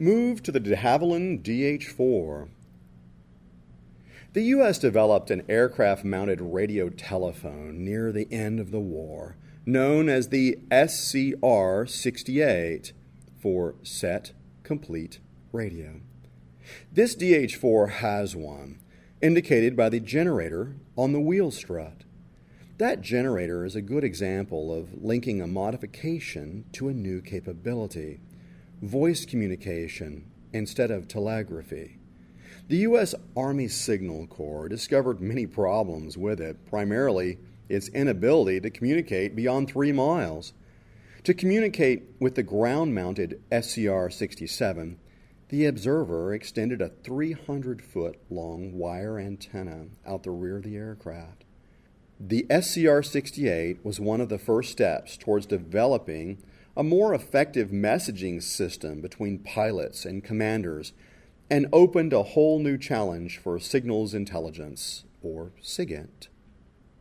Move to the de Havilland DH 4. The U.S. developed an aircraft mounted radio telephone near the end of the war, known as the SCR 68 for Set Complete Radio. This DH 4 has one, indicated by the generator on the wheel strut. That generator is a good example of linking a modification to a new capability voice communication instead of telegraphy. The U.S. Army Signal Corps discovered many problems with it, primarily its inability to communicate beyond three miles. To communicate with the ground mounted SCR 67, the observer extended a 300 foot long wire antenna out the rear of the aircraft. The SCR 68 was one of the first steps towards developing a more effective messaging system between pilots and commanders and opened a whole new challenge for signals intelligence, or SIGINT.